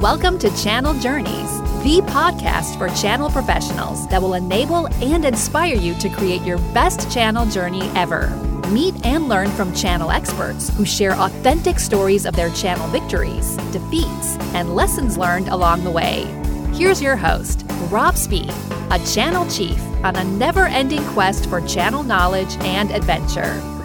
Welcome to Channel Journeys, the podcast for channel professionals that will enable and inspire you to create your best channel journey ever. Meet and learn from channel experts who share authentic stories of their channel victories, defeats, and lessons learned along the way. Here's your host, Rob Spee, a channel chief on a never ending quest for channel knowledge and adventure.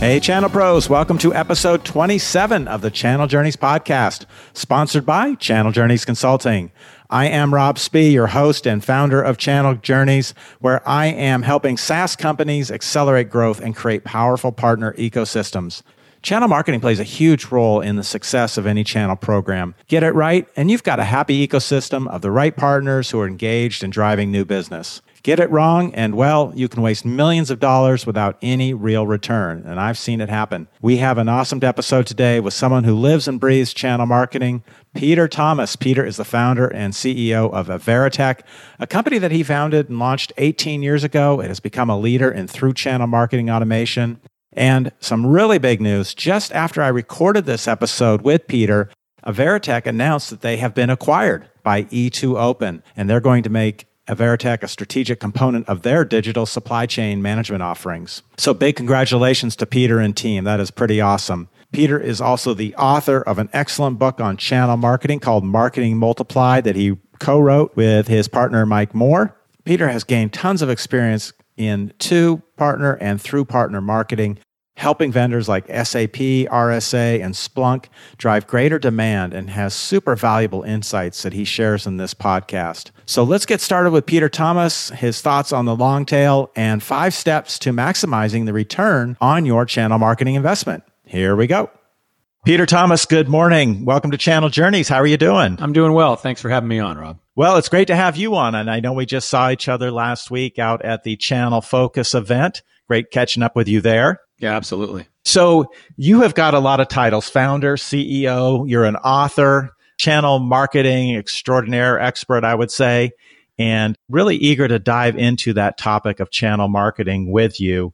Hey, Channel Pros, welcome to episode 27 of the Channel Journeys podcast, sponsored by Channel Journeys Consulting. I am Rob Spee, your host and founder of Channel Journeys, where I am helping SaaS companies accelerate growth and create powerful partner ecosystems. Channel marketing plays a huge role in the success of any channel program. Get it right, and you've got a happy ecosystem of the right partners who are engaged in driving new business. Get it wrong, and well, you can waste millions of dollars without any real return. And I've seen it happen. We have an awesome episode today with someone who lives and breathes channel marketing, Peter Thomas. Peter is the founder and CEO of Averetek, a company that he founded and launched 18 years ago. It has become a leader in through channel marketing automation. And some really big news just after I recorded this episode with Peter, Averetek announced that they have been acquired by E2Open, and they're going to make Averetek a strategic component of their digital supply chain management offerings. So big congratulations to Peter and team. That is pretty awesome. Peter is also the author of an excellent book on channel marketing called Marketing Multiplied that he co-wrote with his partner Mike Moore. Peter has gained tons of experience in to partner and through partner marketing helping vendors like SAP, RSA, and Splunk drive greater demand and has super valuable insights that he shares in this podcast. So let's get started with Peter Thomas, his thoughts on the long tail, and five steps to maximizing the return on your channel marketing investment. Here we go. Peter Thomas, good morning. Welcome to Channel Journeys. How are you doing? I'm doing well. Thanks for having me on, Rob. Well, it's great to have you on. And I know we just saw each other last week out at the Channel Focus event. Great catching up with you there. Yeah, absolutely. So you have got a lot of titles, founder, CEO, you're an author, channel marketing extraordinaire expert, I would say, and really eager to dive into that topic of channel marketing with you.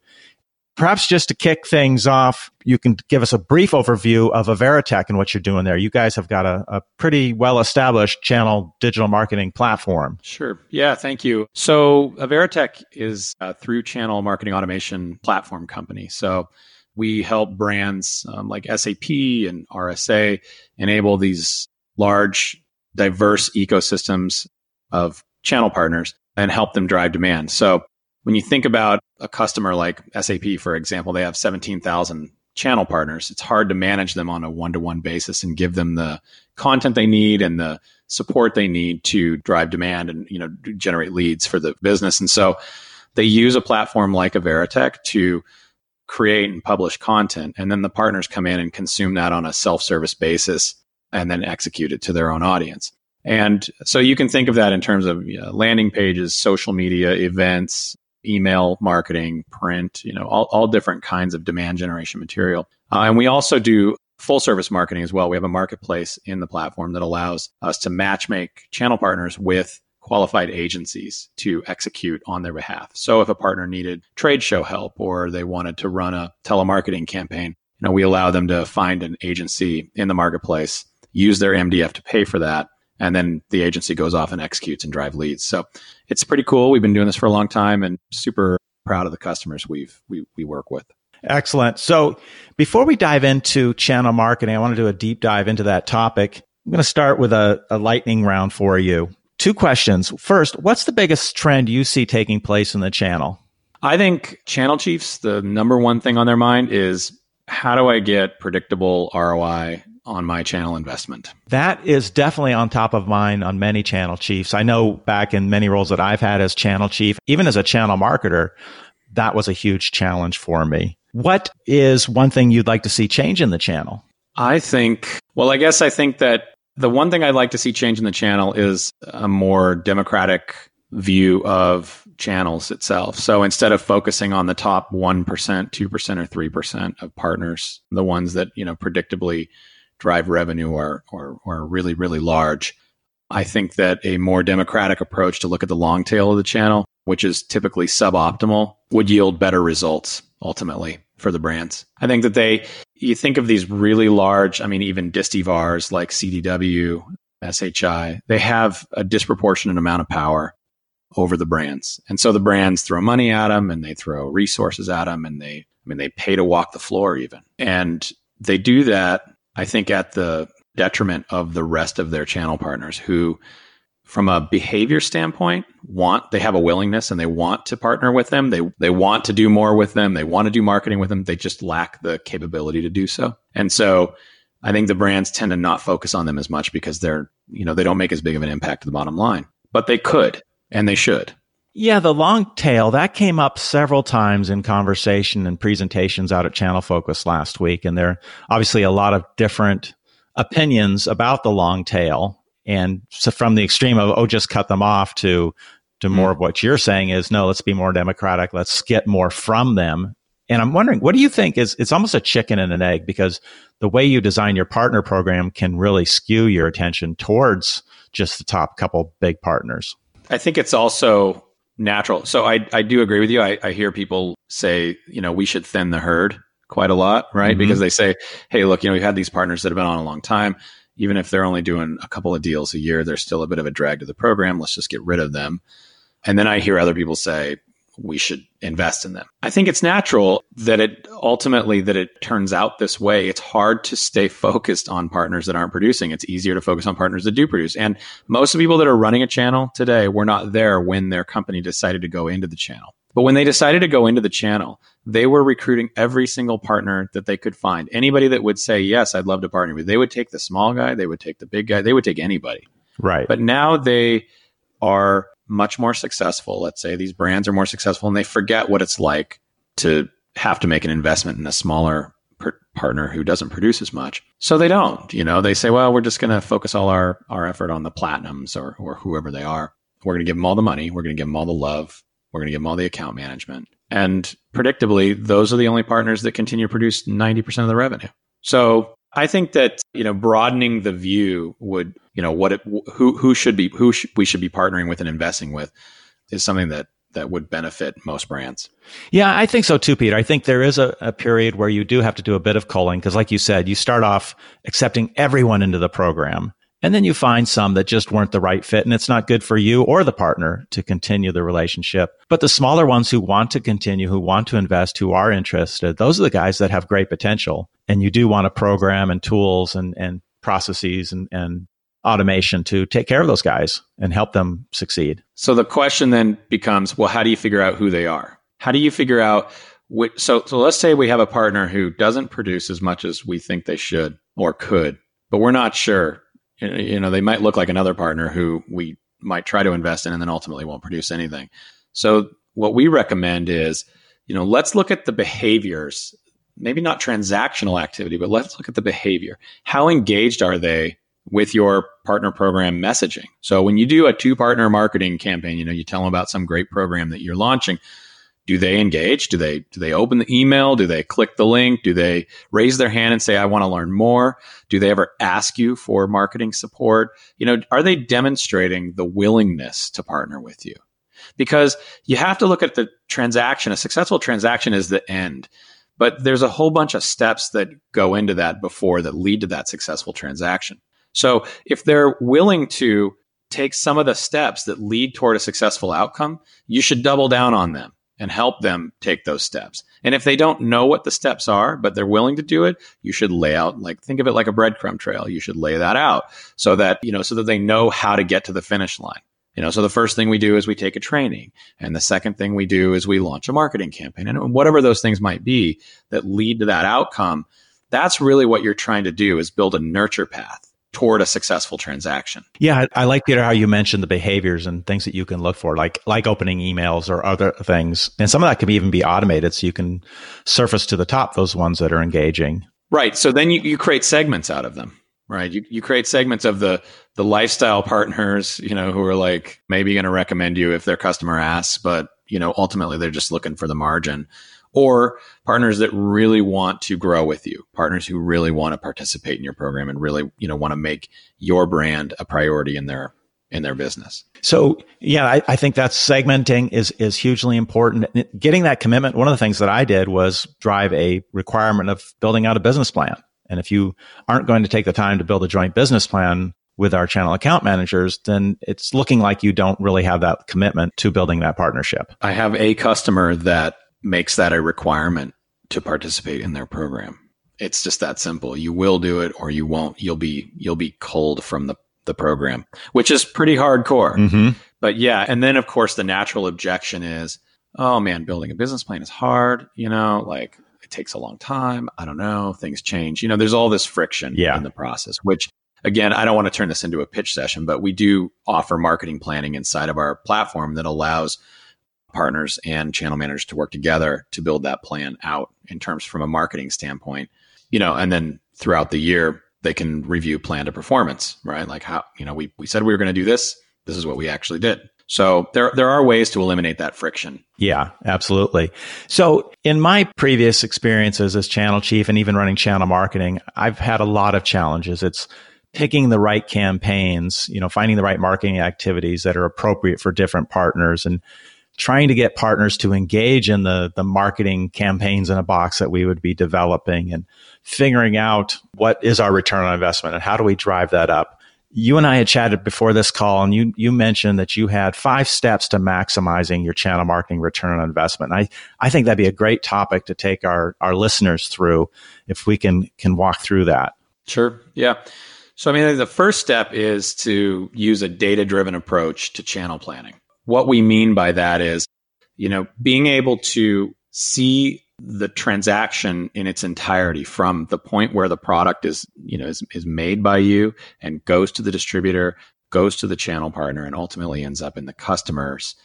Perhaps just to kick things off, you can give us a brief overview of Averetek and what you're doing there. You guys have got a, a pretty well established channel digital marketing platform. Sure. Yeah, thank you. So, Averetek is a through channel marketing automation platform company. So, we help brands um, like SAP and RSA enable these large, diverse ecosystems of channel partners and help them drive demand. So, when you think about a customer like SAP, for example, they have 17,000 channel partners. It's hard to manage them on a one to one basis and give them the content they need and the support they need to drive demand and you know generate leads for the business. And so they use a platform like Averetek to create and publish content, and then the partners come in and consume that on a self service basis and then execute it to their own audience. And so you can think of that in terms of you know, landing pages, social media, events, email marketing, print, you know, all, all different kinds of demand generation material. Uh, and we also do full service marketing as well. We have a marketplace in the platform that allows us to match make channel partners with qualified agencies to execute on their behalf. So if a partner needed trade show help or they wanted to run a telemarketing campaign, you know, we allow them to find an agency in the marketplace, use their MDF to pay for that, and then the agency goes off and executes and drive leads. So it's pretty cool. We've been doing this for a long time and super proud of the customers we've we, we work with. Excellent. So before we dive into channel marketing, I want to do a deep dive into that topic. I'm going to start with a, a lightning round for you. Two questions. First, what's the biggest trend you see taking place in the channel? I think channel chiefs, the number one thing on their mind is how do I get predictable ROI on my channel investment. That is definitely on top of mind on many channel chiefs. I know back in many roles that I've had as channel chief, even as a channel marketer, that was a huge challenge for me. What is one thing you'd like to see change in the channel? I think, well, I guess I think that the one thing I'd like to see change in the channel is a more democratic view of channels itself. So instead of focusing on the top 1%, 2% or 3% of partners, the ones that, you know, predictably drive revenue are, are, are really, really large. I think that a more democratic approach to look at the long tail of the channel, which is typically suboptimal, would yield better results ultimately. for the brands. I think that they, you think of these really large, I mean, even disty VARs like CDW, SHI, they have a disproportionate amount of power over the brands. And so the brands throw money at them and they throw resources at them and they, I mean, they pay to walk the floor even. And they do that, I think, at the detriment of the rest of their channel partners who from a behavior standpoint want they have a willingness and they want to partner with them. They they want to do more with them. They want to do marketing with them. They just lack the capability to do so. And so i think the brands tend to not focus on them as much because they're you know they don't make as big of an impact to the bottom line. But they could and they should yeah, the long tail, that came up several times in conversation and presentations out at Channel Focus last week. And there are obviously a lot of different opinions about the long tail. And so from the extreme of, oh, just cut them off to, to more mm. of what you're saying is, no, let's be more democratic. Let's get more from them. And I'm wondering, what do you think is, it's almost a chicken and an egg because the way you design your partner program can really skew your attention towards just the top couple big partners. I think it's also natural. So I, I do agree with you. I, I hear people say, you know, we should thin the herd quite a lot, right? Mm-hmm. Because they say, hey, look, you know, we've had these partners that have been on a long time even if they're only doing a couple of deals a year, they're still a bit of a drag to the program. Let's just get rid of them. And then I hear other people say, we should invest in them. I think it's natural that it ultimately that it turns out this way. It's hard to stay focused on partners that aren't producing. It's easier to focus on partners that do produce. And most of the people that are running a channel today were not there when their company decided to go into the channel. But when they decided to go into the channel, they were recruiting every single partner that they could find. Anybody that would say, Yes, I'd love to partner with, they would take the small guy, they would take the big guy, they would take anybody. Right. But now they are much more successful. Let's say these brands are more successful and they forget what it's like to have to make an investment in a smaller per- partner who doesn't produce as much. So they don't, you know, they say, well, we're just going to focus all our, our effort on the platinums or, or whoever they are. We're going to give them all the money. We're going to give them all the love. We're going to give them all the account management. And predictably, those are the only partners that continue to produce 90% of the revenue. So I think that, you know, broadening the view would, you know, what it, who, who should be, who sh- we should be partnering with and investing with is something that, that would benefit most brands. Yeah, I think so too, Peter. I think there is a, a period where you do have to do a bit of culling because, like you said, you start off accepting everyone into the program. And then you find some that just weren't the right fit and it's not good for you or the partner to continue the relationship. But the smaller ones who want to continue, who want to invest, who are interested, those are the guys that have great potential. And you do want a program and tools and, and processes and, and automation to take care of those guys and help them succeed. So the question then becomes, well, how do you figure out who they are? How do you figure out which, so, so let's say we have a partner who doesn't produce as much as we think they should or could, but we're not sure you know, they might look like another partner who we might try to invest in and then ultimately won't produce anything. So what we recommend is, you know, let's look at the behaviors, maybe not transactional activity, but let's look at the behavior. How engaged are they with your partner program messaging? So when you do a two partner marketing campaign, you know, you tell them about some great program that you're launching do they engage? Do they do they open the email? Do they click the link? Do they raise their hand and say I want to learn more? Do they ever ask you for marketing support? You know, are they demonstrating the willingness to partner with you? Because you have to look at the transaction. A successful transaction is the end. But there's a whole bunch of steps that go into that before that lead to that successful transaction. So if they're willing to take some of the steps that lead toward a successful outcome, you should double down on them and help them take those steps. And if they don't know what the steps are, but they're willing to do it, you should lay out like think of it like a breadcrumb trail. You should lay that out so that, you know, so that they know how to get to the finish line. You know, so the first thing we do is we take a training. And the second thing we do is we launch a marketing campaign. And whatever those things might be that lead to that outcome, that's really what you're trying to do is build a nurture path toward a successful transaction. Yeah, I, like Peter how you mentioned the behaviors and things that you can look for, like like opening emails or other things, and some of that can even be automated, so you can surface to the top those ones that are engaging. Right. So then you, you create segments out of them. Right. You you create segments of the the lifestyle partners, you know, who are like maybe going to recommend you if their customer asks, but you know, ultimately they're just looking for the margin or partners that really want to grow with you, partners who really want to participate in your program and really, you know, want to make your brand a priority in their in their business. So yeah, I, I, think that segmenting is is hugely important. Getting that commitment. One of the things that I did was drive a requirement of building out a business plan. And if you aren't going to take the time to build a joint business plan with our channel account managers, then it's looking like you don't really have that commitment to building that partnership. I have a customer that makes that a requirement to participate in their program. It's just that simple. You will do it or you won't. You'll be you'll be cold from the the program, which is pretty hardcore. Mm-hmm. But yeah, and then of course the natural objection is, oh man, building a business plan is hard. You know, like it takes a long time. I don't know. Things change. You know, there's all this friction yeah. in the process, which again, I don't want to turn this into a pitch session, but we do offer marketing planning inside of our platform that allows partners and channel managers to work together to build that plan out in terms from a marketing standpoint. You know, and then throughout the year, they can review plan to performance, right? Like how, you know, we, we said we were going to do this. This is what we actually did. So there, there are ways to eliminate that friction. Yeah, absolutely. So in my previous experiences as channel chief and even running channel marketing, I've had a lot of challenges. It's picking the right campaigns, you know, finding the right marketing activities that are appropriate for different partners and trying to get partners to engage in the the marketing campaigns in a box that we would be developing and figuring out what is our return on investment and how do we drive that up. You and I had chatted before this call, and you you mentioned that you had five steps to maximizing your channel marketing return on investment. And I I think that'd be a great topic to take our our listeners through if we can can walk through that. Sure. Yeah. So I mean, the first step is to use a data driven approach to channel planning. What we mean by that is, you know, being able to see the transaction in its entirety from the point where the product is, you know, is, is made by you and goes to the distributor, goes to the channel partner, and ultimately ends up in the customer's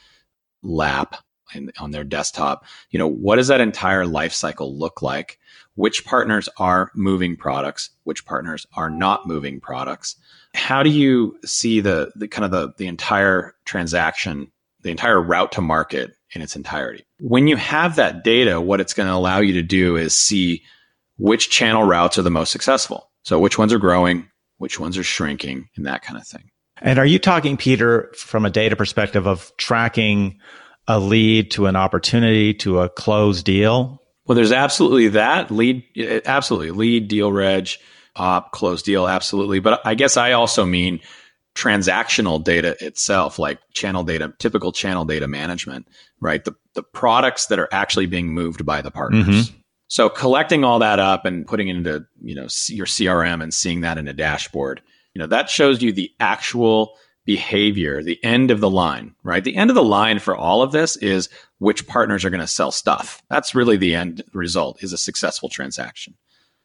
lap in, on their desktop. You know, what does that entire life cycle look like? Which partners are moving products? Which partners are not moving products? How do you see the, the kind of the, the entire transaction, the entire route to market in its entirety. When you have that data, what it's going to allow you to do is see which channel routes are the most successful. So which ones are growing, which ones are shrinking, and that kind of thing. And are you talking, Peter, from a data perspective of tracking a lead to an opportunity to a closed deal? Well, there's absolutely that lead, absolutely lead, deal reg, op, closed deal, absolutely. But I guess I also mean transactional data itself, like channel data, typical channel data management, right? The, the products that are actually being moved by the partners. Mm-hmm. So collecting all that up and putting it into, you know, your CRM and seeing that in a dashboard, you know, that shows you the actual behavior, the end of the line, right? The end of the line for all of this is which partners are going to sell stuff. That's really the end result is a successful transaction.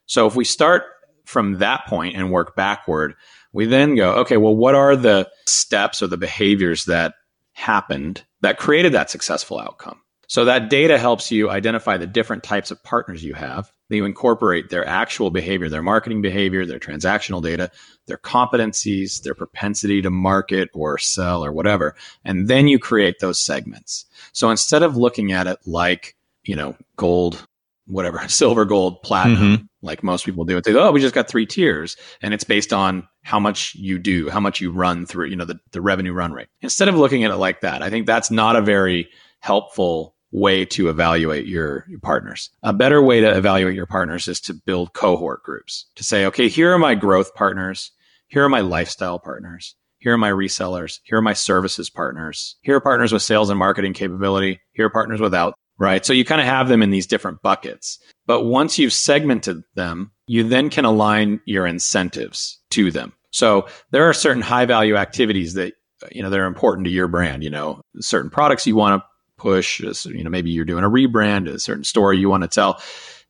So if we start from that point and work backward, we then go, okay, well, what are the steps or the behaviors that happened that created that successful outcome? So that data helps you identify the different types of partners you have. You incorporate their actual behavior, their marketing behavior, their transactional data, their competencies, their propensity to market or sell or whatever. And then you create those segments. So instead of looking at it like, you know, gold, whatever, silver, gold, platinum, mm-hmm. Like most people do. It's like, oh, we just got three tiers. And it's based on how much you do, how much you run through, you know, the, the revenue run rate. Instead of looking at it like that, I think that's not a very helpful way to evaluate your, your partners. A better way to evaluate your partners is to build cohort groups to say, okay, here are my growth partners. Here are my lifestyle partners. Here are my resellers. Here are my services partners. Here are partners with sales and marketing capability. Here are partners without right? So you kind of have them in these different buckets. But once you've segmented them, you then can align your incentives to them. So there are certain high value activities that you know they're important to your brand, you know, certain products you want to push, you know, maybe you're doing a rebrand, a certain story you want to tell.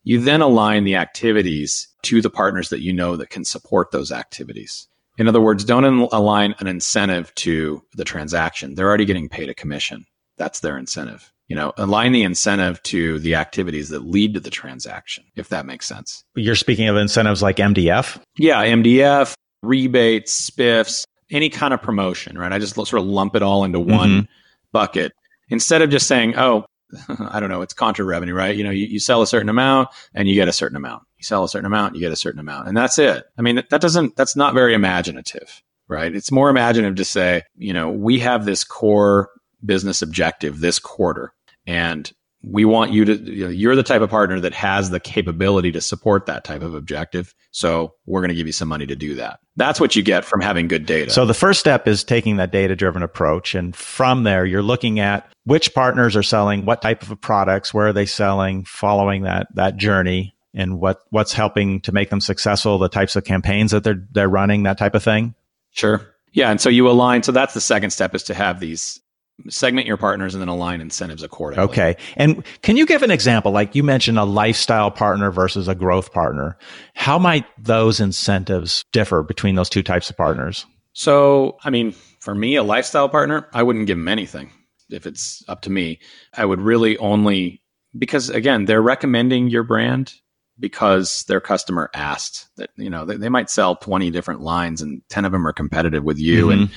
You then align the activities to the partners that you know that can support those activities. In other words, don't align an incentive to the transaction. They're already getting paid a commission. That's their incentive you know, align the incentive to the activities that lead to the transaction, if that makes sense. You're speaking of incentives like MDF? Yeah, MDF, rebates, spiffs, any kind of promotion, right? I just sort of lump it all into one mm-hmm. bucket instead of just saying, oh, I don't know, it's contra revenue, right? You know, you, you sell a certain amount and you get a certain amount. You sell a certain amount, you get a certain amount. And that's it. I mean, that doesn't, that's not very imaginative right? It's more imaginative to say, you know, we have this core business objective this quarter and we want you to you know, you're the type of partner that has the capability to support that type of objective. So we're going to give you some money to do that. That's what you get from having good data. So the first step is taking that data driven approach. And from there you're looking at which partners are selling what type of products where are they selling following that that journey and what what's helping to make them successful the types of campaigns that they're they're running that type of thing. Sure. Yeah and so you align. So that's the second step is to have these segment your partners and then align incentives accordingly. Okay. And can you give an example? Like you mentioned a lifestyle partner versus a growth partner. How might those incentives differ between those two types of partners? So, I mean, for me, a lifestyle partner, I wouldn't give them anything if it's up to me. I would really only, because again, they're recommending your brand because their customer asked that, you know, they, they might sell 20 different lines and 10 of them are competitive with you. Mm-hmm. And,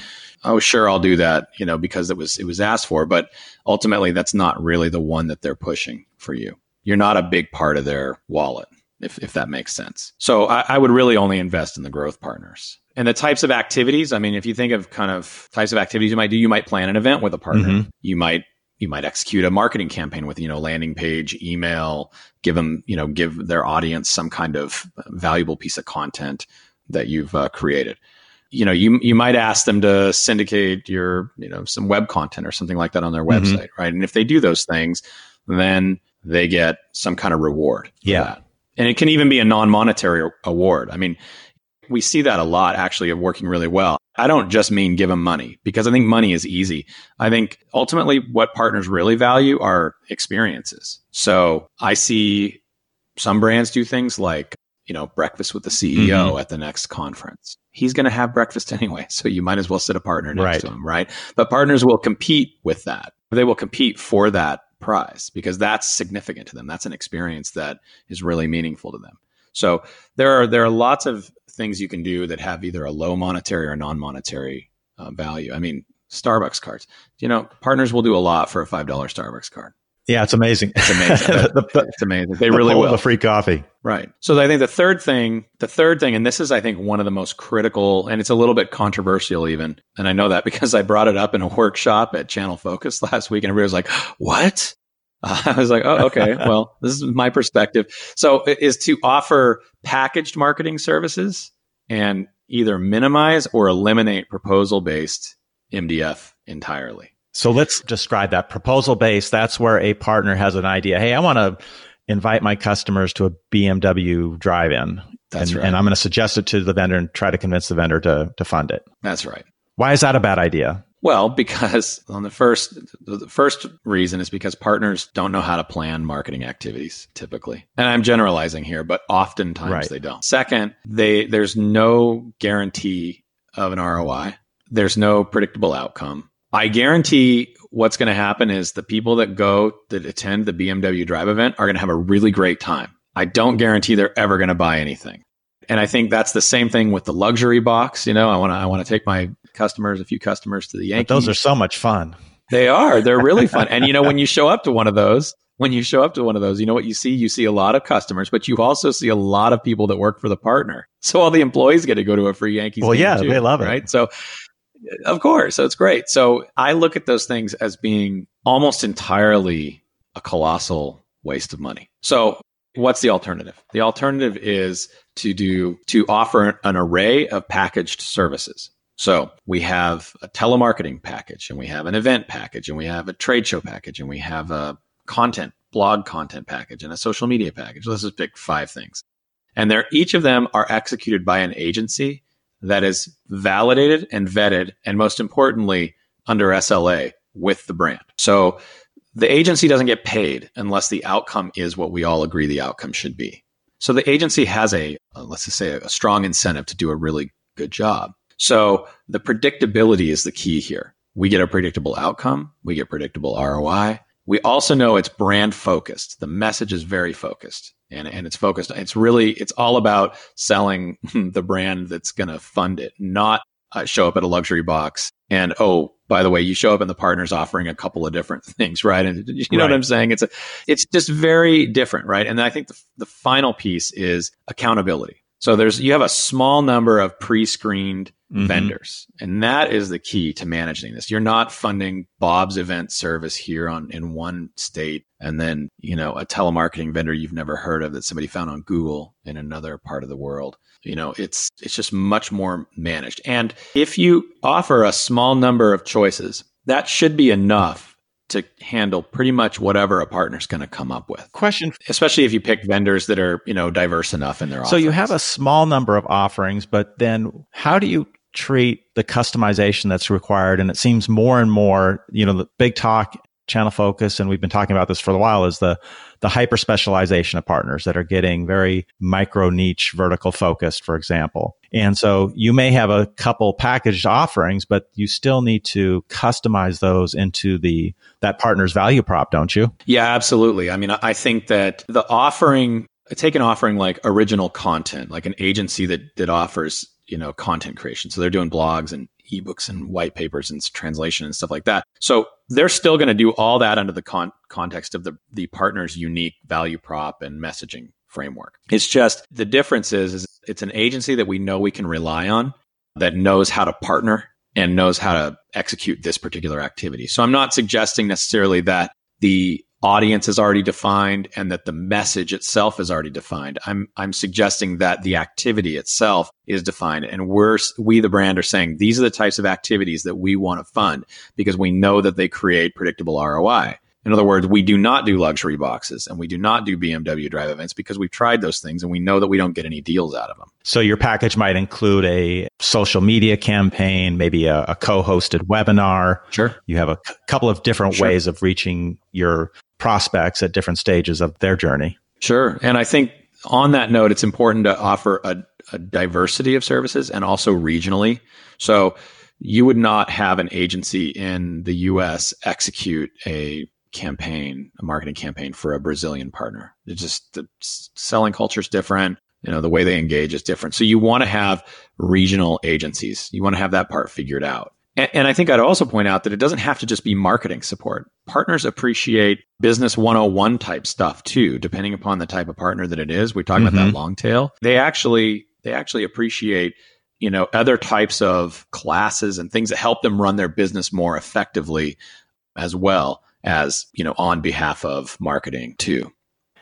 oh sure i'll do that you know because it was it was asked for but ultimately that's not really the one that they're pushing for you. You're not a big part of their wallet if, if that makes sense. So I, I would really only invest in the growth partners. And the types of activities i mean if you think of kind of types of activities you might do you might plan an event with a partner. Mm-hmm. you might you might execute a marketing campaign with you know landing page email give them you know give their audience some kind of valuable piece of content that you've uh, created you know, you you might ask them to syndicate your, you know, some web content or something like that on their mm-hmm. website, mm-hmm. right? And if they do those things, then they get some kind of reward. yeah. That. And it can even be a non-monetary award. I mean, we see that a lot actually of working really well. I don't just mean give them money because I think money is easy. I think ultimately what partners really value are experiences. So I see some brands do things like you know, breakfast with the CEO mm-hmm. at the next conference. He's going to have breakfast anyway. So you might as well sit a partner next right. to him, right? But partners will compete with that. They will compete for that prize because that's significant to them. That's an experience that is really meaningful to them. So there are, there are lots of things you can do that have either a low monetary or non-monetary uh, value. I mean, Starbucks cards, you know, partners will do a lot for a $5 Starbucks card. Yeah, it's amazing. It's amazing. the, the, it's amazing. They the really will. The free coffee. Right. So I think the third thing, the third thing, and this is, I think, one of the most critical, and it's a little bit controversial even. And I know that because I brought it up in a workshop at Channel Focus last week, and everybody was like, what? Uh, I was like, oh, okay. well, this is my perspective. So is to offer packaged marketing services and either minimize or eliminate proposal based MDF entirely. So let's describe that proposal based. That's where a partner has an idea. Hey, I want to invite my customers to a BMW drive in. That's and, right. And I'm going to suggest it to the vendor and try to convince the vendor to, to fund it. That's right. Why is that a bad idea? Well, because on the first, the first reason is because partners don't know how to plan marketing activities typically. And I'm generalizing here, but oftentimes right. they don't. Second, they, there's no guarantee of an ROI. There's no predictable outcome. I guarantee what's going to happen is the people that go that attend the BMW Drive event are going to have a really great time. I don't guarantee they're ever going to buy anything. And I think that's the same thing with the luxury box. You know, I want to I want to take my customers, a few customers to the Yankees. But those are so much fun. They are. They're really fun. and you know, when you show up to one of those, when you show up to one of those, you know what you see? You see a lot of customers, but you also see a lot of people that work for the partner. So all the employees get to go to a free Yankees. Well, yeah, too, they love it, right? So of course. So it's great. So I look at those things as being almost entirely a colossal waste of money. So what's the alternative? The alternative is to do to offer an array of packaged services. So we have a telemarketing package and we have an event package and we have a trade show package and we have a content blog content package and a social media package. Let's just pick five things. And they're each of them are executed by an agency that is validated and vetted, and most importantly, under SLA with the brand. So the agency doesn't get paid unless the outcome is what we all agree the outcome should be. So the agency has a, uh, let's just say, a strong incentive to do a really good job. So the predictability is the key here. We get a predictable outcome, we get predictable ROI. We also know it's brand focused. The message is very focused and, and it's focused. It's really, it's all about selling the brand that's going to fund it, not uh, show up at a luxury box. And oh, by the way, you show up and the partner's offering a couple of different things, right? And you know right. what I'm saying? It's a, it's just very different, right? And I think the, the final piece is accountability. So there's you have a small number of pre-screened mm-hmm. vendors, and that is the key to managing this. You're not funding Bob's event service here on in one state, and then you know a telemarketing vendor you've never heard of that somebody found on Google in another part of the world. You know, it's it's just much more managed. And if you offer a small number of choices, that should be enough to handle pretty much whatever a partner's going to come up with. Question, especially if you pick vendors that are you know diverse enough in their. So you have a small number of offerings, but then how do you treat the customization that's required? And it seems more and more, you know, the big talk channel focus, and we've been talking about this for a while, is the the hyper specialization of partners that are getting very micro niche vertical focused, for example. And so you may have a couple packaged offerings, but you still need to customize those into the that partner's value prop, don't you? Yeah, absolutely. I mean, I think that the offering take an offering like original content, like an agency that that offers you know content creation. So they're doing blogs and ebooks and white papers and translation and stuff like that. So they're still going to do all that under the con- context of the the partner's unique value prop and messaging framework. It's just the difference is, is it's an agency that we know we can rely on that knows how to partner and knows how to execute this particular activity. So I'm not suggesting necessarily that the audience is already defined and that the message itself is already defined. I'm I'm suggesting that the activity itself is defined and we're we the brand are saying these are the types of activities that we want to fund because we know that they create predictable ROI. In other words, we do not do luxury boxes and we do not do BMW drive events because we've tried those things and we know that we don't get any deals out of them. So your package might include a social media campaign, maybe a, a co-hosted webinar. Sure. You have a c- couple of different sure. ways of reaching your prospects at different stages of their journey. Sure. And I think on that note, it's important to offer a, a diversity of services and also regionally. So you would not have an agency in the US execute a campaign, a marketing campaign for a Brazilian partner. It's just the selling culture is different. You know, the way they engage is different. So you want to have regional agencies. You want to have that part figured out. And, and I think I'd also point out that it doesn't have to just be marketing support. Partners appreciate business 101 type stuff too, depending upon the type of partner that it is. We talk mm-hmm. about that mm-hmm. long tail. They actually, they actually appreciate you know other types of classes and things that help them run their business more effectively as well as you know on behalf of marketing too.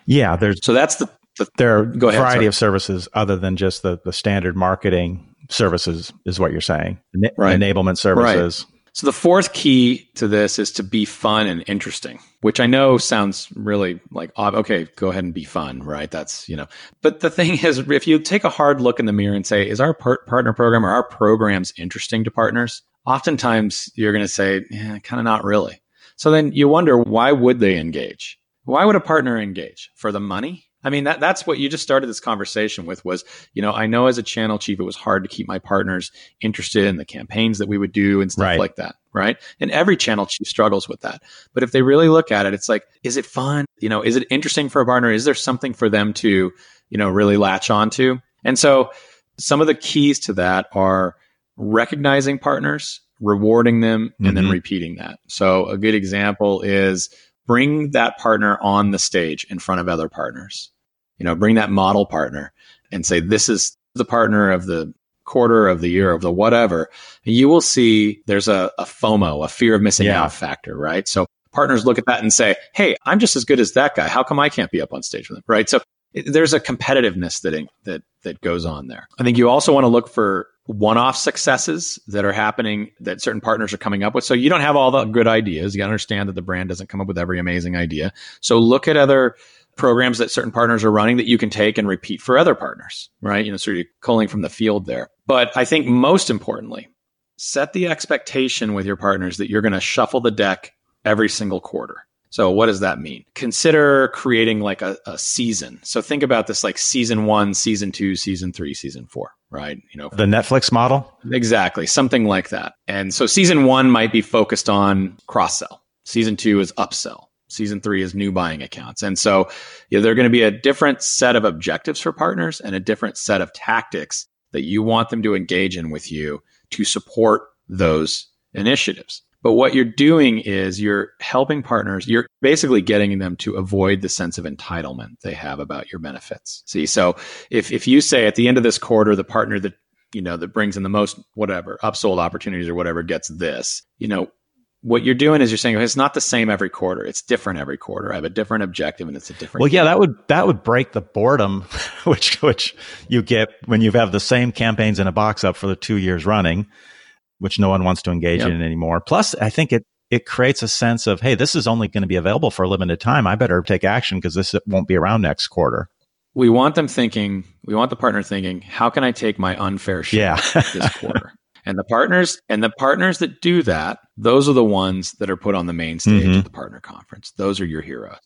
Yeah, there's so that's the, the there are a variety sorry. of services other than just the the standard marketing services is what you're saying. En- right. Enablement services. Right. So the fourth key to this is to be fun and interesting, which I know sounds really like okay, go ahead and be fun, right? That's you know. But the thing is, if you take a hard look in the mirror and say, is our par- partner program or our programs interesting to partners? Oftentimes, you're going to say, yeah, kind of not really. So then you wonder why would they engage? Why would a partner engage? For the money? I mean, that, that's what you just started this conversation with was, you know, I know as a channel chief, it was hard to keep my partners interested in the campaigns that we would do and stuff right. like that. Right. And every channel chief struggles with that. But if they really look at it, it's like, is it fun? You know, is it interesting for a partner? Is there something for them to, you know, really latch onto? And so some of the keys to that are recognizing partners rewarding them, and mm-hmm. then repeating that. So a good example is bring that partner on the stage in front of other partners. You know, bring that model partner and say, this is the partner of the quarter of the year of the whatever. And you will see there's a, a FOMO, a fear of missing yeah. out factor, right? So partners look at that and say, Hey, I'm just as good as that guy. How come I can't be up on stage with him? Right. So it, there's a competitiveness that, that, that goes on there. I think you also want to look for one-off successes that are happening that certain partners are coming up with. So you don't have all the good ideas. You understand that the brand doesn't come up with every amazing idea. So look at other programs that certain partners are running that you can take and repeat for other partners, right? You know, so you're culling from the field there. But I think most importantly, set the expectation with your partners that you're going to shuffle the deck every single quarter. So what does that mean? Consider creating like a, a, season. So think about this like season one, season two, season three, season four, right? You know, the Netflix model. Exactly. Something like that. And so season one might be focused on cross sell. Season two is upsell. Season three is new buying accounts. And so you know, there are going to be a different set of objectives for partners and a different set of tactics that you want them to engage in with you to support those initiatives. But what you're doing is you're helping partners, you're basically getting them to avoid the sense of entitlement they have about your benefits. See, so if, if you say at the end of this quarter, the partner that you know that brings in the most whatever upsold opportunities or whatever gets this, you know, what you're doing is you're saying it's not the same every quarter. It's different every quarter. I have a different objective and it's a different. Well, yeah, that would that would break the boredom, which which you get when you have the same campaigns in a box up for the two years running, which no one wants to engage yep. in anymore. Plus, I think it it creates a sense of hey, this is only going to be available for a limited time. I better take action because this won't be around next quarter. We want them thinking. We want the partner thinking, how can I take my unfair share yeah. this quarter? And the partners and the partners that do that, those are the ones that are put on the main stage mm-hmm. at the partner conference. Those are your heroes.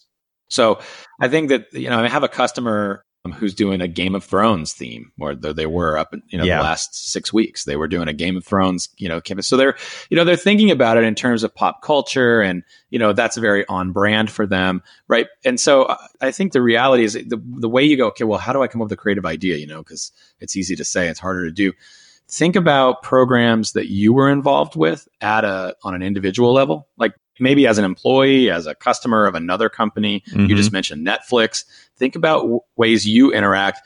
So I think that you know I have a customer who's doing a Game of Thrones theme, or they were up, you know, yeah. the last six weeks. They were doing a Game of Thrones, you know, campus. So they're, you know, they're thinking about it in terms of pop culture, and you know, that's very on brand for them, right? And so uh, I think the reality is the the way you go, okay, well, how do I come up with a creative idea? You know, because it's easy to say, it's harder to do think about programs that you were involved with at a on an individual level like maybe as an employee as a customer of another company mm-hmm. you just mentioned netflix think about w- ways you interact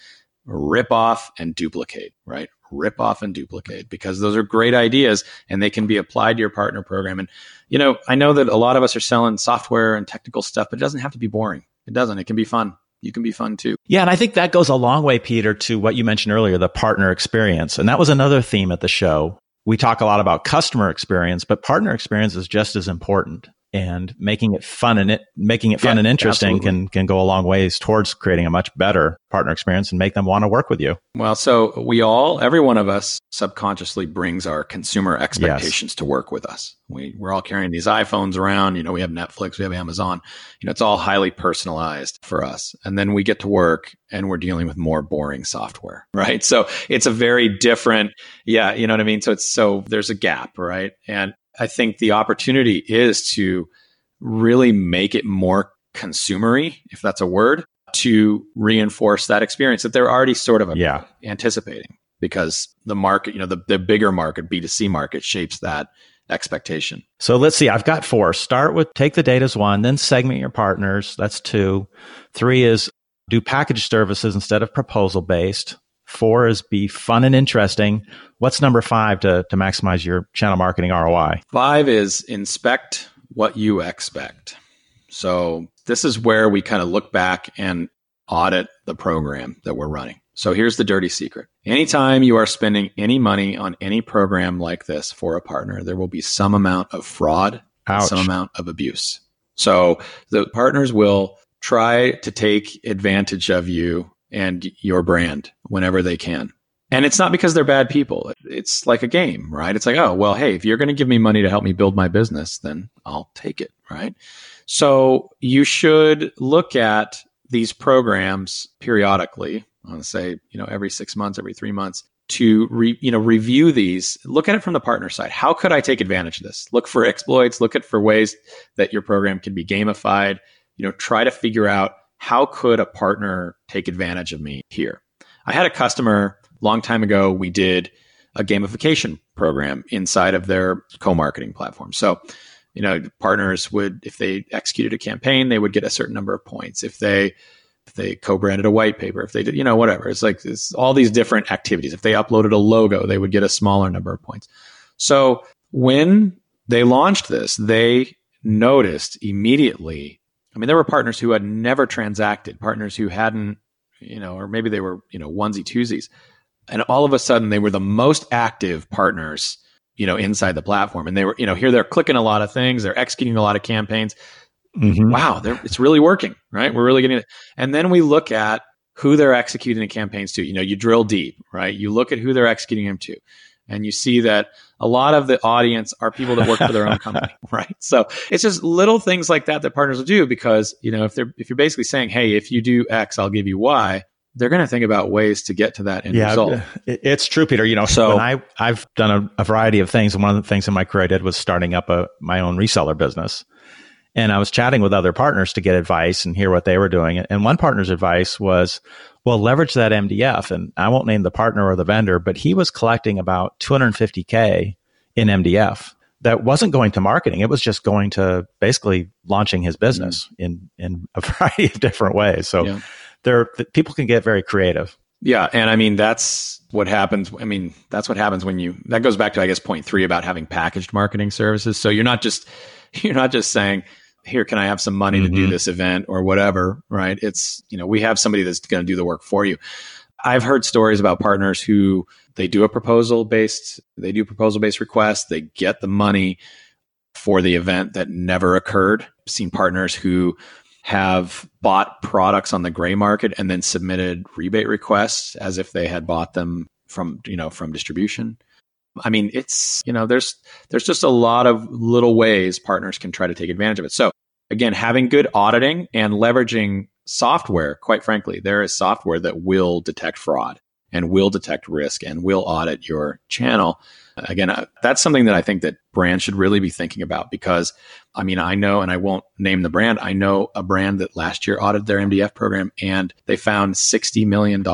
rip off and duplicate right rip off and duplicate because those are great ideas and they can be applied to your partner program and you know i know that a lot of us are selling software and technical stuff but it doesn't have to be boring it doesn't it can be fun you can be fun too. Yeah, and I think that goes a long way, Peter, to what you mentioned earlier, the partner experience. And that was another theme at the show. We talk a lot about customer experience, but partner experience is just as important and making it fun and it making it fun yeah, and interesting can can go a long ways towards creating a much better partner experience and make them want to work with you. Well, so we all, every one of us, subconsciously brings our consumer expectations yes. to work with us. We we're all carrying these iPhones around. You know, we have Netflix, we have Amazon. You know, it's all highly personalized for us, and then we get to work and we're dealing with more boring software, right? So it's a very different, yeah, you know what I mean. So it's so there's a gap, right? And I think the opportunity is to really make it more consumery, if that's a word, to reinforce that experience that they're already sort of yeah. anticipating because the market, you know, the, the bigger market, B2C market shapes that expectation. So let's see. I've got four. Start with take the data as one, then segment your partners. That's two. Three is do package services instead of proposal based. Four is be fun and interesting. What's number five to, to maximize your channel marketing ROI? Five is inspect what you expect. So this is where we kind of look back and audit the program that we're running. So here's the dirty secret. Anytime you are spending any money on any program like this for a partner, there will be some amount of fraud, some amount of abuse. So the partners will try to take advantage of you and your brand whenever they can. And it's not because they're bad people. It's like a game, right? It's like, oh, well, hey, if you're going to give me money to help me build my business, then I'll take it, right? So you should look at these programs periodically. I want to say, you know, every six months, every three months to re, you know review these. Look at it from the partner side. How could I take advantage of this? Look for exploits. Look at for ways that your program can be gamified. You know, try to figure out how could a partner take advantage of me here? I had a customer long time ago. We did a gamification program inside of their co-marketing platform. So, you know, partners would, if they executed a campaign, they would get a certain number of points. If they if they co-branded a white paper, if they did, you know, whatever. It's like it's all these different activities. If they uploaded a logo, they would get a smaller number of points. So when they launched this, they noticed immediately I mean, there were partners who had never transacted, partners who hadn't, you know, or maybe they were, you know, onesie twosies. And all of a sudden they were the most active partners, you know, inside the platform. And they were, you know, here they're clicking a lot of things, they're executing a lot of campaigns. Mm-hmm. Wow, it's really working, right? We're really getting it. And then we look at who they're executing the campaigns to. You know, you drill deep, right? You look at who they're executing them to and you see that a lot of the audience are people that work for their own company, right? So it's just little things like that that partners will do because you know if they're if you're basically saying, hey, if you do X, I'll give you Y. They're going to think about ways to get to that end yeah, result. It's true, Peter. You know, so I I've done a, a, variety of things, and one of the things in my career I did was starting up a my own reseller business. And I was chatting with other partners to get advice and hear what they were doing. And one partner's advice was, well, leverage that MDF. And I won't name the partner or the vendor, but he was collecting about 250K in MDF. that wasn't going to marketing. It was just going to basically launching his business mm. in in a variety of different ways. So yeah. there people can get very creative. Yeah, and I mean that's what happens. I mean that's what happens when you. That goes back to I guess point three about having packaged marketing services. So you're not just you're not just saying here can i have some money mm-hmm. to do mm-hmm. this event or whatever right it's you know we have somebody that's going to do the work for you i've heard stories about partners who they do a proposal based they do proposal based requests they get the money for the event that never occurred I've seen partners who have bought products on the gray market and then submitted rebate requests as if they had bought them from you know from distribution I mean, it's, you know, there's there's just a lot of little ways partners can try to take advantage of it. So again, having good auditing and leveraging software, quite frankly, there is software that will detect fraud and will detect risk and will audit your channel. Again, uh, that's something that I think that brands should really be thinking about because I mean, I know, and I won't name the brand. I know a brand that last year audited their MDF program and they found $60 million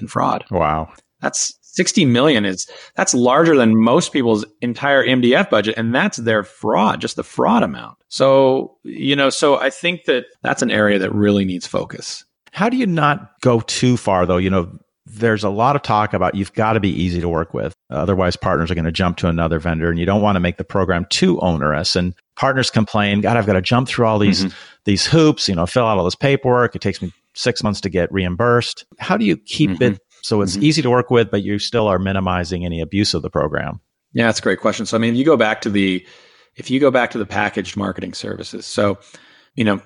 in fraud. Wow. That's 60 million is that's larger than most people's entire MDF budget and that's their fraud, just the fraud amount. So, you know, so I think that that's an area that really needs focus. How do you not go too far though? You know, there's a lot of talk about you've got to be easy to work with. Otherwise, partners are going to jump to another vendor and you don't want to make the program too onerous. And partners complain, God, I've got to jump through all these, mm-hmm. these hoops, you know, fill out all this paperwork. It takes me six months to get reimbursed. How do you keep mm-hmm. it so it's mm-hmm. easy to work with, but you still are minimizing any abuse of the program. Yeah, that's a great question. So, I mean, if you go back to the, if you go back to the packaged marketing services, so, you know,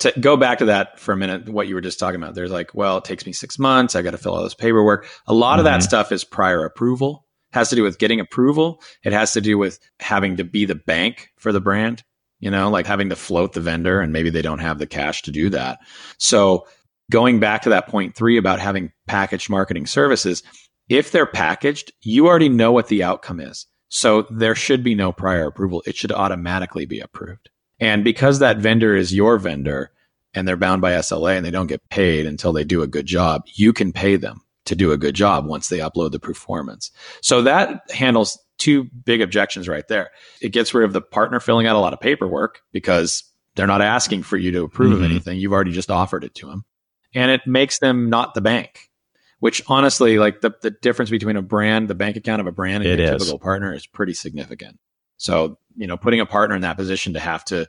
to go back to that for a minute, what you were just talking about, there's like, well, it takes me six months. I got to fill all this paperwork. A lot mm-hmm. of that mm-hmm. stuff is prior approval, has to do with getting approval. It has to do with having to be the bank for the brand, you know, like having to float the vendor and maybe they don't have the cash to do that. So going back to that point three about having packaged marketing services, if they're packaged, you already know what the outcome is. So there should be no prior approval. It should automatically be approved. And because that vendor is your vendor and they're bound by SLA and they don't get paid until they do a good job, you can pay them to do a good job once they upload the performance. So that handles two big objections right there. It gets rid of the partner filling out a lot of paperwork because they're not asking for you to approve mm-hmm. of anything. You've already just offered it to them and it makes them not the bank. Which honestly, like the, the difference between a brand, the bank account of a brand and a typical partner is pretty significant. So, you know, putting a partner in that position to have to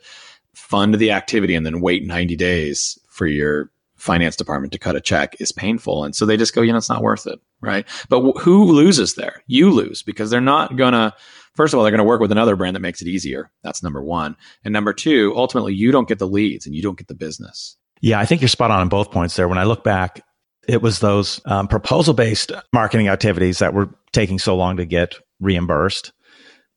fund the activity and then wait 90 days for your finance department to cut a check is painful. And so they just go, you know, it's not worth it. Right. But w- who loses there? You lose because they're not going to, first of all, they're going to work with another brand that makes it easier. That's number one. And number two, ultimately, you don't get the leads and you don't get the business. Yeah, I think you're spot on on both points there. When I look back, it was those um, proposal based marketing activities that were taking so long to get reimbursed.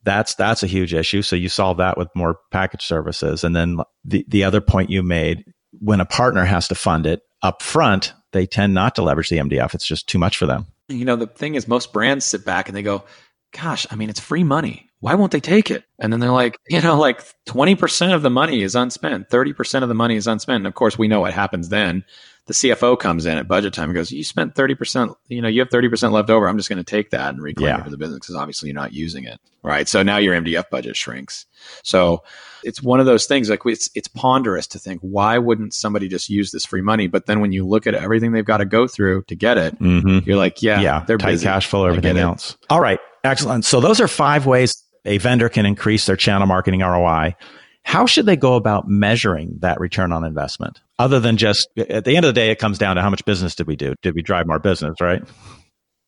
That's that's a huge issue. So you solve that with more package services. And then the, the other point you made, when a partner has to fund it up front, they tend not to leverage the MDF. It's just too much for them. You know, the thing is most brands sit back and they go, gosh, I mean, it's free money why won't they take it? And then they're like, you know, like 20% of the money is unspent, 30% of the money is unspent. And of course, we know what happens then. The CFO comes in at budget time and goes, You spent 30%, you know, you have 30% left over. I'm just going to take that and reclaim yeah. it for the business because obviously you're not using it. Right. So now your MDF budget shrinks. So it's one of those things like it's, it's ponderous to think, why wouldn't somebody just use this free money? But then when you look at everything they've got to go through to get it, mm-hmm. you're like, yeah, yeah, they're tight busy. cash flow, everything else. All right. Excellent. So those are five ways a vendor can increase their channel marketing ROI. How should they go about measuring that return on investment? Other than just at the end of the day, it comes down to how much business did we do? Did we drive more business, right?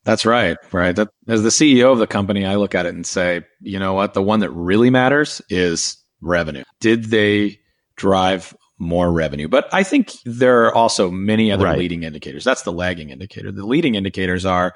That's right. Right. That, as the CEO of the company, I look at it and say, you know what? The one that really matters is revenue. Did they drive more revenue? But I think there are also many other right. leading indicators. That's the lagging indicator. The leading indicators are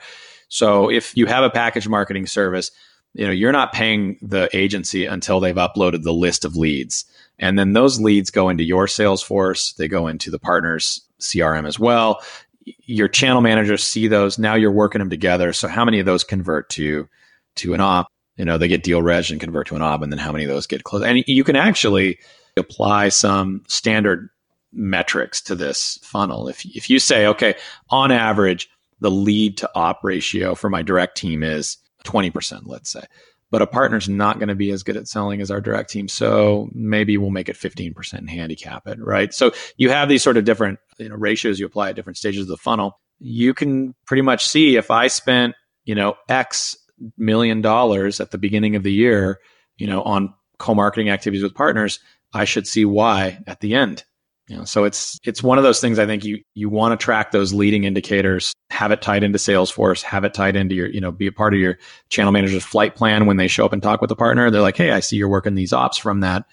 so if you have a package marketing service, you know you're not paying the agency until they've uploaded the list of leads. And then those leads go into your salesforce. They go into the partners crm as well. Your channel managers see those. Now you're working them together. So how many of those convert to to an op? You know they get deal reg and convert to an op and then how many of those get closed? And you can actually apply some standard metrics to this funnel. If, if you say okay on average the lead to op ratio for my direct team is 20%, let's say. but a partner's not going to be as good at selling as our direct team. So maybe we'll make it 15% and handicap it, right? So you have these sort of different you know, ratios you apply at different stages of the funnel. You can pretty much see if I spent, you know, X million dollars at the beginning of the year, you know, on co-marketing activities with partners, I should see why at the end. You know, so it's it's one of those things I think you you want to track those leading indicators, have it tied into Salesforce, have it tied into your, you know, be a part of your channel manager's flight plan when they show up and talk with the partner. They're like, "Hey, I see you're working these ops from that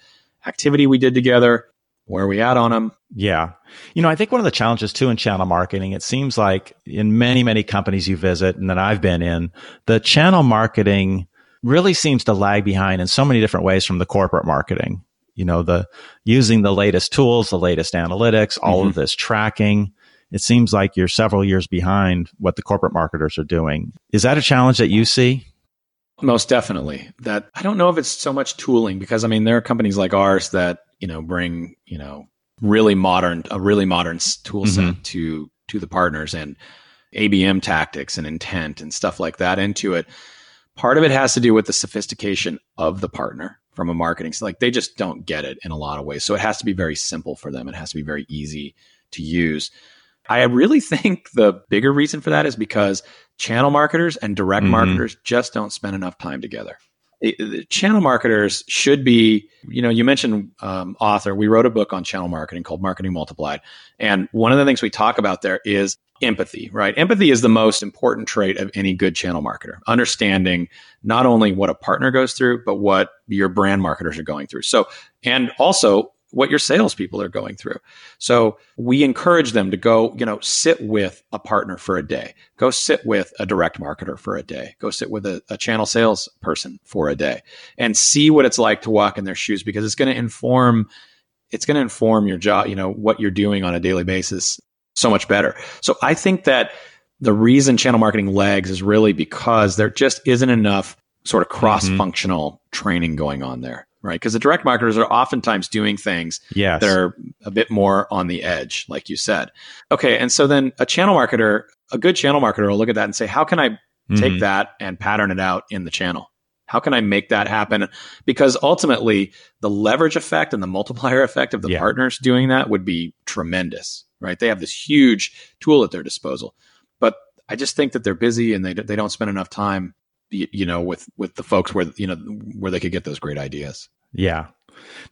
activity we did together. Where are we at on them?" Yeah. You know, I think one of the challenges too in channel marketing, it seems like in many, many companies you visit and that I've been in, the channel marketing really seems to lag behind in so many different ways from the corporate marketing you know, the using the latest tools, the latest analytics, all mm-hmm. of this tracking. It seems like you're several years behind what the corporate marketers are doing. Is that a challenge that you see? Most definitely. That I don't know if it's so much tooling because I mean there are companies like ours that, you know, bring, you know, really modern a really modern tool set mm-hmm. to to the partners and ABM tactics and intent and stuff like that into it. Part of it has to do with the sophistication of the partner from a marketing. So like they just don't get it in a lot of ways. So it has to be very simple for them. It has to be very easy to use. I really think the bigger reason for that is because channel marketers and direct mm-hmm. marketers just don't spend enough time together. It, channel marketers should be, you know, you mentioned um, author. We wrote a book on channel marketing called Marketing Multiplied. And one of the things we talk about there is empathy, right? Empathy is the most important trait of any good channel marketer. Understanding not only what a partner goes through, but what your brand marketers are going through. So, and also what your salespeople are going through. So we encourage them to go, you know, sit with a partner for a day. Go sit with a direct marketer for a day. Go sit with a, a channel sales person for a day and see what it's like to walk in their shoes because it's going to inform it's going to inform your job, you know, what you're doing on a daily basis so much better. So I think that the reason channel marketing lags is really because there just isn't enough sort of cross functional mm-hmm. training going on there, right? Because the direct marketers are oftentimes doing things yes. that are a bit more on the edge, like you said. Okay. And so then a channel marketer, a good channel marketer will look at that and say, how can I mm-hmm. take that and pattern it out in the channel? How can I make that happen? Because ultimately, the leverage effect and the multiplier effect of the yeah. partners doing that would be tremendous, right? They have this huge tool at their disposal. But I just think that they're busy and they they don't spend enough time, you know, with with the folks where you know where they could get those great ideas. Yeah.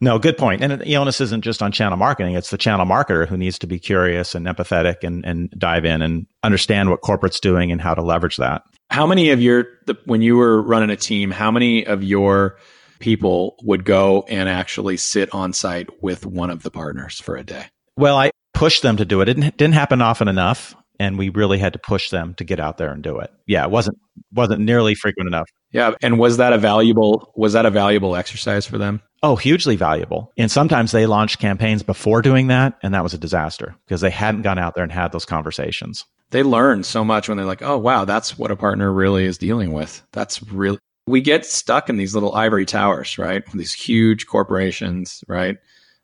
No, good point. And the isn't just on channel marketing. It's the channel marketer who needs to be curious and empathetic and, and dive in and understand what corporate's doing and how to leverage that. How many of your, the, when you were running a team, how many of your people would go and actually sit on site with one of the partners for a day? Well, I pushed them to do it. It didn't, didn't happen often enough. And we really had to push them to get out there and do it. Yeah, it wasn't wasn't nearly frequent enough. Yeah, and was that a valuable was that a valuable exercise for them? Oh, hugely valuable. And sometimes they launched campaigns before doing that, and that was a disaster because they hadn't gone out there and had those conversations. They learn so much when they're like, "Oh, wow, that's what a partner really is dealing with." That's really we get stuck in these little ivory towers, right? These huge corporations, right?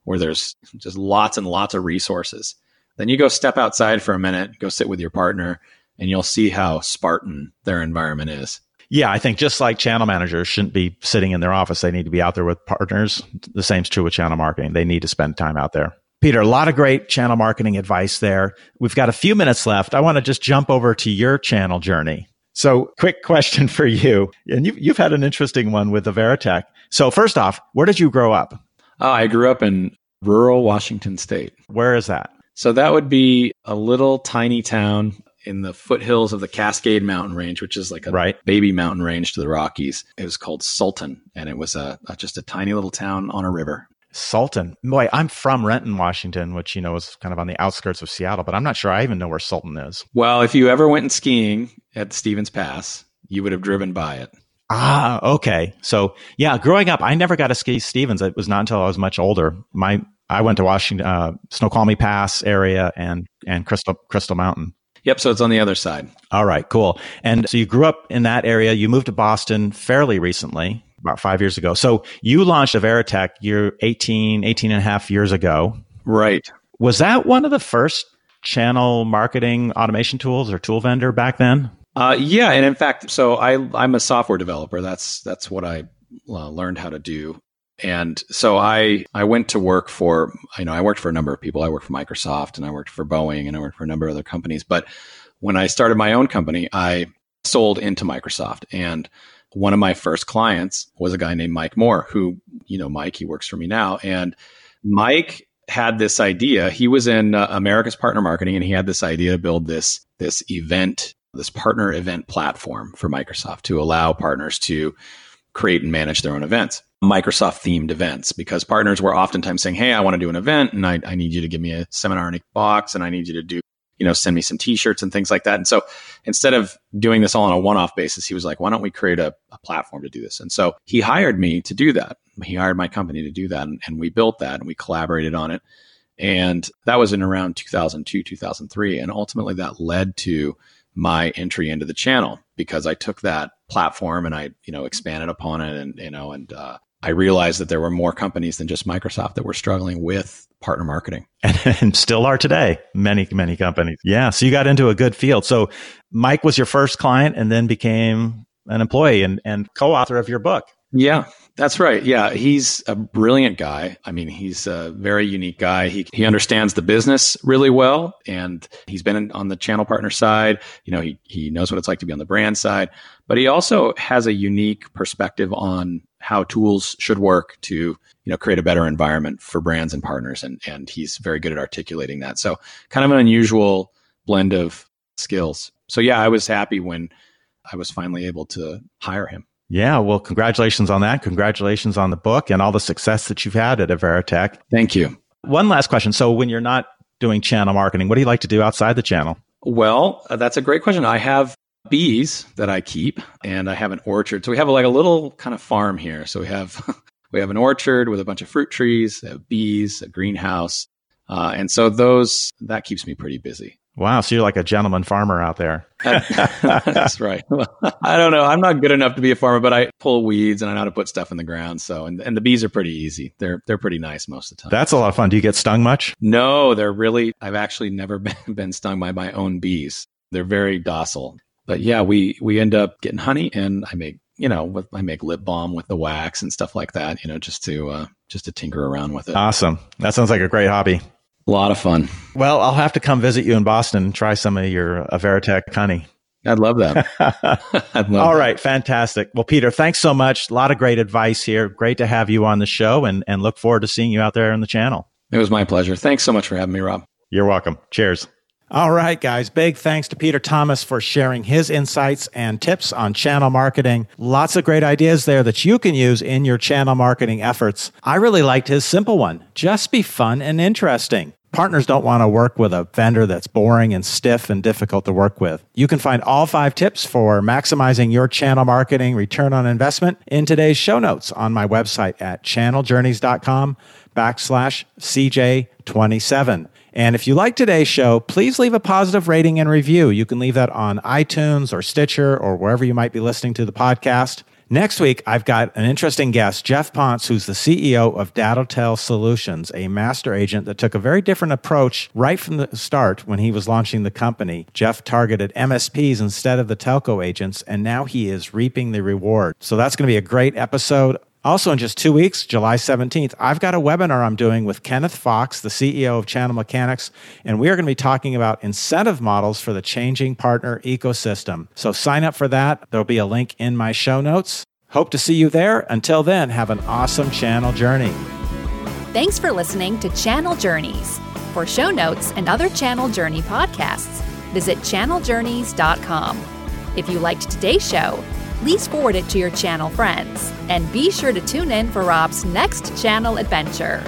where there's just lots and lots of resources. Then you go step outside for a minute, go sit with your partner, and you'll see how Spartan their environment is. Yeah, I think just like channel managers shouldn't be sitting in their office, they need to be out there with partners. The same's true with channel marketing. They need to spend time out there. Peter, a lot of great channel marketing advice there. We've got a few minutes left. I want to just jump over to your channel journey. So, quick question for you. And you've, you've had an interesting one with the Averetek. So, first off, where did you grow up? Oh, I grew up in rural Washington state. Where is that? So that would be a little tiny town in the foothills of the Cascade Mountain Range, which is like a right. baby mountain range to the Rockies. It was called Sultan, and it was a, a, just a tiny little town on a river. Sultan, boy, I'm from Renton, Washington, which you know is kind of on the outskirts of Seattle, but I'm not sure I even know where Sultan is. Well, if you ever went skiing at Stevens Pass, you would have driven by it. Ah, okay. So yeah, growing up, I never got to ski Stevens. It was not until I was much older. My I went to Washington, uh, Snoqualmie Pass area and and Crystal Crystal Mountain. Yep. So it's on the other side. All right. Cool. And so you grew up in that area. You moved to Boston fairly recently, about five years ago. So you launched Averetek year 18, 18 and a half years ago. Right. Was that one of the first channel marketing automation tools or tool vendor back then? Uh, yeah, and in fact, so I I'm a software developer. That's that's what I uh, learned how to do. And so I I went to work for you know I worked for a number of people. I worked for Microsoft and I worked for Boeing and I worked for a number of other companies. But when I started my own company, I sold into Microsoft and one of my first clients was a guy named Mike Moore, who, you know, Mike, he works for me now. And Mike had this idea. He was in uh, America's Partner Marketing and he had this idea to build this, this event, this partner event platform for Microsoft to allow partners to create and manage their own events. Microsoft themed events because partners were oftentimes saying, Hey, I want to do an event and I, I need you to give me a seminar in a box and I need you to do you know, send me some t-shirts and things like that. And so instead of doing this all on a one-off basis, he was like, why don't we create a, a platform to do this? And so he hired me to do that. He hired my company to do that. And, and we built that and we collaborated on it. And that was in around 2002, 2003. And ultimately that led to my entry into the channel because I took that platform and I, you know, expanded upon it and, you know, and, uh, I realized that there were more companies than just Microsoft that were struggling with partner marketing. And, and, still are today. Many, many companies. Yeah. So you got into a good field. So Mike was your first client and then became an employee and, and co author of your book. Yeah, that's right. Yeah, he's a brilliant guy. I mean, he's a very unique guy. He he understands the business really well, and he's been on the channel partner side. You know, he he knows what it's like to be on the brand side, but he also has a unique perspective on how tools should work to you know create a better environment for brands and partners and and he's very good at articulating that. So kind of an unusual blend of skills. So yeah i was happy when i was finally able to hire him. Yeah well congratulations on that. Congratulations on the book and all the success that you've had at Averetek thank you. One last question. So when you're not doing channel marketing what do you like to do outside the channel? Well uh, that's a great question. I have bees that I keep, and I have an orchard. So we have like a little kind of farm here. So we have we have an orchard with a bunch of fruit trees, bees, a greenhouse, uh, and so those that keeps me pretty busy. Wow, so you're like a gentleman farmer out there. That's right. I don't know. I'm not good enough to be a farmer, but I pull weeds and I know how to put stuff in the ground. So, and, and the bees are pretty easy. They're they're pretty nice most of the time. That's a lot of fun. Do you get stung much? No, they're really. I've actually never been, been stung by my own bees. They're very docile but yeah, we we end up getting honey, and I make you know with, I make lip balm with the wax and stuff like that. You know, just to uh, just to tinker around with it. Awesome. That sounds like a great hobby. A lot of fun. Well, I'll have to come visit you in Boston and try some of your Averetek honey. I'd love that. I'd love All that. right, fantastic. Well, Peter, thanks so much. A lot of great advice here. Great to have you on the show and, and look forward to seeing you out there on the channel. It was my pleasure. Thanks so much for having me, Rob. You're welcome. Cheers. All right, guys. Big thanks to Peter Thomas for sharing his insights and tips on channel marketing. Lots of great ideas there that you can use in your channel marketing efforts. I really liked his simple one just be fun and interesting. Partners don't want to work with a vendor that's boring and stiff and difficult to work with. You can find all five tips for maximizing your channel marketing return on investment in today's show notes on my website at channeljourneys.com backslash CJ27. And if you like today's show, please leave a positive rating and review. You can leave that on iTunes or Stitcher or wherever you might be listening to the podcast. Next week, I've got an interesting guest, Jeff Ponce, who's the CEO of Datatel Solutions, a master agent that took a very different approach right from the start when he was launching the company. Jeff targeted MSPs instead of the telco agents, and now he is reaping the reward. So that's going to be a great episode. Also, in just two weeks, July 17th, I've got a webinar I'm doing with Kenneth Fox, the CEO of Channel Mechanics, and we are going to be talking about incentive models for the changing partner ecosystem. So sign up for that. There'll be a link in my show notes. Hope to see you there. Until then, have an awesome channel journey. Thanks for listening to Channel Journeys. For show notes and other Channel Journey podcasts, visit channeljourneys.com. If you liked today's show, please forward it to your channel friends. And be sure to tune in for Rob's next channel adventure.